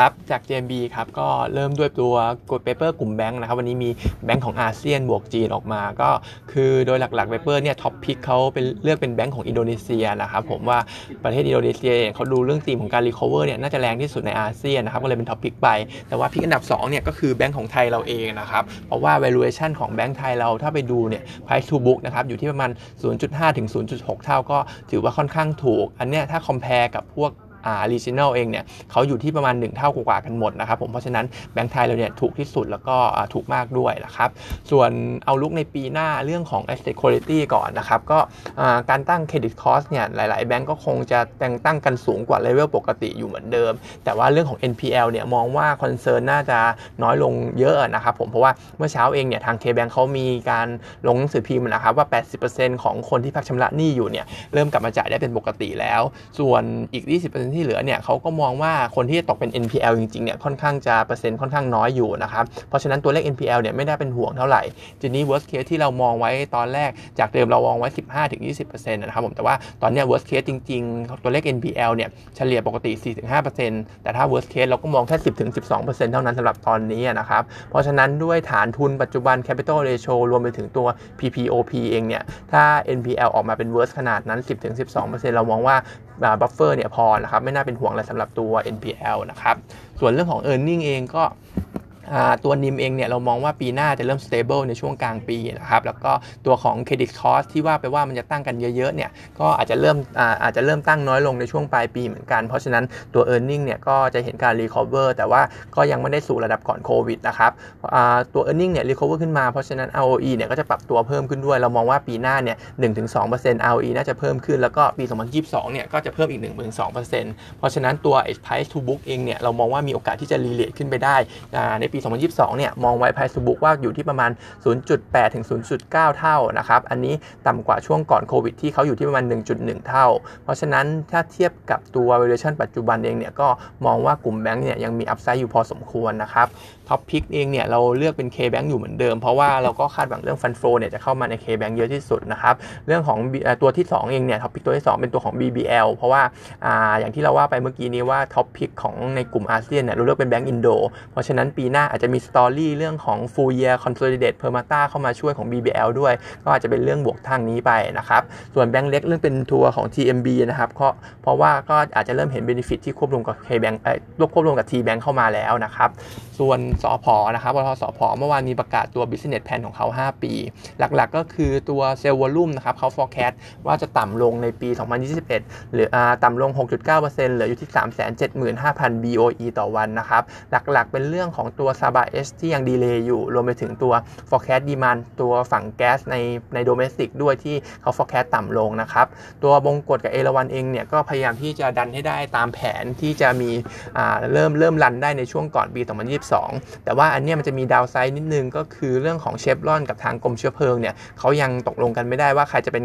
ครับจาก JMB ครับก็เริ่มด้วยตัวกรุ๊ปเปเปอร์กลุ่มแบงค์นะครับวันนี้มีแบงค์ของอาเซียนบวกจีนออกมา ก็คือโดยหลักๆ paper เนี่ย top pick เขาเป็นเลือกเป็นแบงค์ของอินโดนีเซียนะครับผมว่าประเทศอินโดนีเซียเขาดูเรื่องธีมของการ recover เนี่ยน่าจะแรงที่สุดในอาเซียนนะครับก็เลยเป็น top pick ไป แต่ว่า pick อันดับ2เนี่ยก็คือแบงค์ของไทยเราเองนะครับเพราะว่า valuation ของแบงค์ไทยเราถ้าไปดูเนี่ย price to book นะครับอยู่ที่ประมาณ 0.5 ถึง 0.6 เท่าก็ถือว่าค่อนข้างถูก อันเนี้ยถ้า compare กับพวก อ่า regional เองเนี่ยเขาอยู่ที่ประมาณ 1 เท่ากว่ากันหมดนะครับผมเพราะฉะนั้นแบงก์ไทยเราเนี่ยถูกที่สุดแล้วก็ถูกมากด้วยนะครับส่วน outlook ในปีหน้าเรื่องของ asset quality ก่อนนะครับก็การตั้ง credit cost เนี่ยหลาย ๆ แบงก์ก็คงจะแต่งตั้งกันสูงกว่าเลเวลปกติอยู่เหมือนเดิม แต่ว่าเรื่องของ NPL เนี่ยมองว่า concern น่าจะน้อยลงเยอะนะครับผมเพราะว่าเมื่อเช้าเองเนี่ยทาง K-Bank เขามีการลงหนังสือพิมพ์นะครับว่า 80%ของคนที่พักชำระหนี้อยู่เนี่ยเริ่มกลับมาจ่ายได้เป็นปกติแล้ว ส่วนอีก 20%ที่เหลือเนี่ยเขาก็มองว่าคนที่ตกเป็น NPL จริงๆเนี่ยค่อนข้างจะเปอร์เซ็นต์ค่อนข้างน้อยอยู่นะครับเพราะฉะนั้นตัวเลข NPL เนี่ยไม่ได้เป็นห่วงเท่าไหร่ทีนี้ worst case ที่เรามองไว้ตอนแรกจากเดิมเรามองไว้ 15-20%นะครับผมแต่ว่าตอนนี้ worst case จริง ๆ ตัวเลข NPL เนี่ยเฉลี่ยปกติ 4-5%แต่ถ้า worst case เราก็มองแค่ 10-12%เท่านั้นสำหรับตอนนี้นะครับเพราะฉะนั้นด้วยฐานทุนปัจจุบัน capital ratio รวมไปถึงตัว PPOP เองเนี่ยถ้า NPL ออกมาเป็น worst ขนาดนั้น 10-12%เรามองว่าบัฟเฟอร์เนี่ยพอนะครับไม่น่าเป็นห่วงอะไรสำหรับตัว NPL นะครับส่วนเรื่องของ e a r n i n g เองก็ ตัวนิมเองเนี่ยเรามองว่าปีหน้าจะเริ่ม stable ในช่วงกลางปีนะครับแล้วก็ตัวของ credit cost ที่ว่าไปว่ามันจะตั้งกันเยอะๆเนี่ยก็อาจจะเริ่มอาจจะเริ่มตั้งน้อยลงในช่วงปลายปีเหมือนกัน เพราะฉะนั้นตัว e a r n i n g เนี่ยก็จะเห็นการ recover แต่ว่าก็ยังไม่ได้สู่ระดับก่อนโควิดนะครับตัว e a r n i n g เนี่ย recover ขึ้นมาเพราะฉะนั้น ROE เนี่ยก็จะปรับตัวเพิ่มขึ้นด้วย เรามองว่าปีหน้าเนี่ย 1-2% ROE น่าจะเพิ่มขึ้นแล้วก็ปี 2022 เนี่ยก็จะเพิ่มอีก 1-2%เพราะฉะนั้นตัว price to book เองเนี่ยเรามองว่ามีโอกาสที่จะ relate ขึ้นไปได้ในปี 2022 เนี่ยมองไว้ price to book ว่าอยู่ที่ประมาณ 0.8 ถึง 0.9 เท่านะครับ อันนี้ต่ำกว่าช่วงก่อนโควิดที่เขาอยู่ที่ประมาณ 1.1 เท่า เพราะฉะนั้นถ้าเทียบกับตัว valuation ปัจจุบันเองเนี่ยก็มองว่ากลุ่มแบงก์เนี่ยยังมี upside อยู่พอสมควรนะครับ top pick เองเนี่ยเราเลือกเป็น K-Bank อยู่เหมือนเดิม เพราะว่าเราก็คาดหวังเรื่อง fund flow เนี่ยจะเข้ามาใน K-Bank เยอะที่สุดนะครับเรื่องของตัวที่ 2 เองเนี่ย top pick ตัวที่ 2 เป็นตัวของ BBL เพราะว่าออย่างที่เราว่าไปเมื่อกี้นี้ว่า top pick ของในกลุ่มอาเซียนเนี่ยเราเลือกเป็นแบงก์อินโดเพราะฉะนั้นปีหน้าอาจจะมี story เรื่องของ full year consolidated Permata เข้ามาช่วยของ BBL ด้วย ก็อาจจะเป็นเรื่องบวกทางนี้ไปนะครับ ส่วนแบงก์เล็กเรื่องเป็นทัวร์ของ TMB นะครับเพราะเพราะว่าก็อาจจะเริ่มเห็น benefit ที่ควบรวมกับ K-Bank เอ้ยควบรวมกับ T-Bank เข้ามาแล้วนะครับ ส่วน ปตท.สผ. นะครับ ปตท.สผ.เมื่อวานมีประกาศตัว business plan ของเขา 5 ปี หลักๆก็คือตัว sales volume นะครับเขา forecast ว่าจะต่ำลงในปี 2021 หรืออต่ำลง 6.9%เหลืออยู่ที่ 375,000 BOE ต่อวันนะครับ หลักๆเป็นเรื่องของตัว Sabah ที่ยัง delay อยู่ รวมไปถึงตัว forecast demand ตัวฝั่งแก๊สในใน domestic ด้วยที่เขา forecast ต่ำลงนะครับ ตัวบงกชกับเอราวัณเองเนี่ยก็พยายามที่จะดันให้ได้ตามแผนที่จะมีเริ่มเริ่มรันได้ในช่วงก่อนปี 2022 แต่ว่าอันนี้มันจะมี downside นิดนึงก็คือเรื่องของเชฟรอนกับทางกรมเชื้อเพลิงเนี่ยเขายังตกลงกันไม่ได้ว่าใครจะเป็น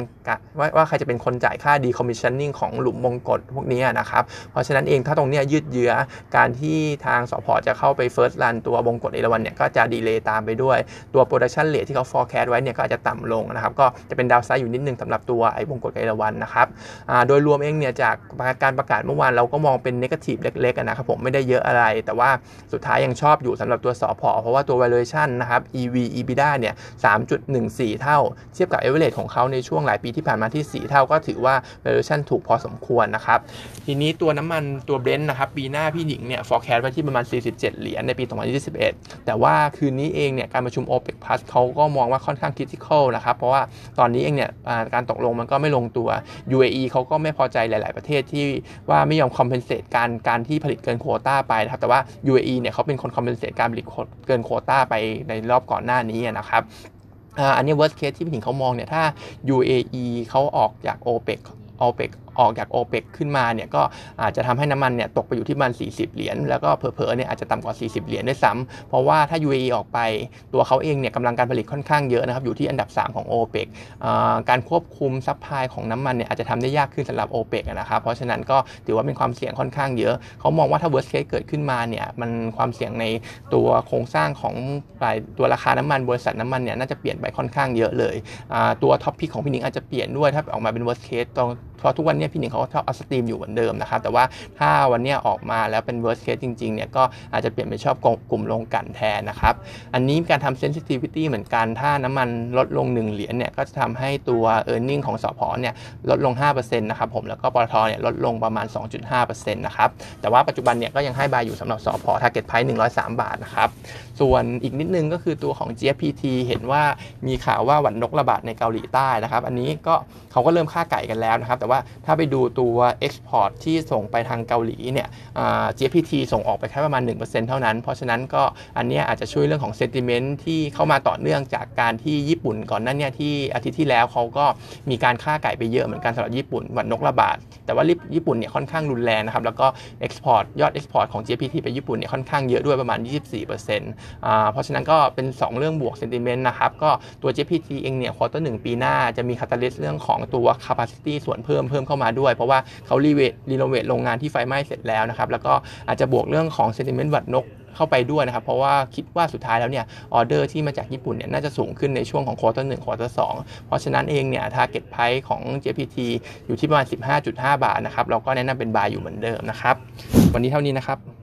ว่าว่าใครจะเป็นคนจ่ายค่า decommissioning ของหลุมบงกชพวกนี้นะครับ เพราะฉะนั้นเองถ้าตรงเนี้ยยืดเยื้อการที่ทางสผ.จะเข้าไป first run ตัวบงกชเอราวัณเนี่ยก็จะ delay ตามไปด้วยตัว production rate ที่เขา forecast ไว้เนี่ยก็อาจจะต่ำลงนะครับก็จะเป็น downside อยู่นิดนึงสำหรับตัวไอ้บงกชเอราวัณนะครับโดยรวมเองเนี่ยจากการประกาศเมื่อวานเราก็มองเป็น negative เล็กๆนะครับผมไม่ได้เยอะอะไร แต่ว่าสุดท้ายยังชอบอยู่สำหรับตัวสอพอเพราะว่าตัว valuation นะครับ EV EBITDA เนี่ย3.14 เท่า เทียบกับ average ของเขาในช่วงหลายปีที่ผ่านมาที่ 4 เท่าก็ถือว่า valuation ถูกพอสมควรนะครับทีนี้ตัวน้ำมันตัว Brent นะครับปีหน้าพี่หนิงเนี่ย forecast ไว้ที่ประมาณ 47 เหรียญในปี2021 แต่ว่าคืนนี้เองเนี่ยการประชุม OPEC Plus เขาก็มองว่าค่อนข้าง critical นะครับ เพราะว่าตอนนี้เองเนี่ยการตกลงมันก็ไม่ลงตัว UAE เขาก็ไม่พอใจหลาย ๆ ประเทศที่ว่าไม่ยอม compensate การการที่ผลิตเกินโควต้าไปนะครับ แต่ว่า UAE เนี่ยเขาเป็นคน compensate การผลิตเกินโควต้าไปในรอบก่อนหน้านี้นะครับอันนี้ worst case ที่พี่ถิงเขามองเนี่ยถ้า UAE เขาออกจาก OPEC OPEC ออกจากโอเปกขึ้นมาเนี่ยก็อาจจะทำให้น้ำมันเนี่ยตกไปอยู่ที่มัน40 เหรียญแล้วก็เผลอๆเนี่ยอาจจะต่ำกว่า 40 เหรียญด้วยซ้ำเพราะว่าถ้า UAE ออกไปตัวเขาเองเนี่ยกำลังการผลิตค่อนข้างเยอะนะครับอยู่ที่อันดับ 3 ของโอเปกการควบคุม supply ของน้ำมันเนี่ยอาจจะทำได้ยากขึ้นสำหรับโอเปกนะครับเพราะฉะนั้นก็ถือว่าเป็นความเสี่ยงค่อนข้างเยอะเขามองว่าถ้า worst case เกิดขึ้นมาเนี่ยมันความเสี่ยงในตัวโครงสร้างของตัวราคาน้ำมันบริษัทน้ำมันเนี่ยน่าจะเปลี่ยนไปค่อนข้างเยอะเลยตัว top pick ของพี่หนิงอาจจะเปลี่ยนด้วยถ้าออกมาเป็น worst case ตรงเพราะทุกวันนี้พี่หนิงเขาก็ชอบเอาสตรีมอยู่เหมือนเดิมนะครับแต่ว่าถ้าวันนี้ออกมาแล้วเป็น worst case จริงๆเนี่ยก็อาจจะเปลี่ยนไปชอบกลุ่มลงกันแทนนะครับ อันนี้การทำ sensitivity เหมือนกัน ถ้าน้ำมันลดลง 1 เหรียญเนี่ยก็จะทำให้ตัว e a r n i n g ของสพเนี่ยลดลง 5%นะครับผมแล้วก็ปตทเนี่ยลดลงประมาณ 2.5%นะครับแต่ว่าปัจจุบันเนี่ยก็ยังให้บายอยู่สำหรับสพ target price 103 บาทนะครับส่วนอีกนิดนึงก็คือตัวของ GFPT เห็นว่ามีข่าวว่าหวัดนกระบาดในเกาหลีใต้นะครับ อันนี้ก็เขาก็เริ่มค่าไก่กันแล้วนะครับ แต่ว่าถ้าไปดูตัว export ที่ส่งไปทางเกาหลีเนี่ย GPT ส่งออกไปแค่ประมาณ 1%เท่านั้น เพราะฉะนั้นก็อันนี้อาจจะช่วยเรื่องของ sentiment ที่เข้ามาต่อเนื่องจากการที่ญี่ปุ่นก่อนหนั้นเนี่ยที่อาทิตย์ที่แล้วเขาก็มีการฆ่าไก่ไปเยอะเหมือนกันสำหรับญี่ปุ่นหวัดนกระบาด แต่ว่าญี่ปุ่นเนี่ยค่อนข้างรุนแรงนะครับ แล้วก็ export ยอด export ของ GPT ไปญี่ปุ่นเนี่ยค่อนข้างเยอะด้วยประมาณ 24%อ่าเพราะฉะนั้นก็เป็น 2 เรื่องบวก sentiment นะครับก็ตัว GFPT เองเนี่ย quarter หนึ่งปีหน้าจะมี catalyst เรื่องของตัว capacity ส่วนเพิ่มเพิ่มเข้ามาด้วย เพราะว่าเขารีเวท renovate โรงงานที่ไฟไหม้เสร็จแล้วนะครับ แล้วก็อาจจะบวกเรื่องของ sentiment หวัดนกเข้าไปด้วยนะครับ เพราะว่าคิดว่าสุดท้ายแล้วเนี่ยออเดอร์ที่มาจากญี่ปุ่นเนี่ยน่าจะสูงขึ้นในช่วงของ quarter หนึ่ง quarter สองเพราะฉะนั้นเองเนี่ย target price ของ GFPT อยู่ที่ประมาณ 15.5 บาทนะครับเราก็แนะนำเป็น buy อยู่เหมือนเดิมนะครับวันนี้เท่านี้นะครับ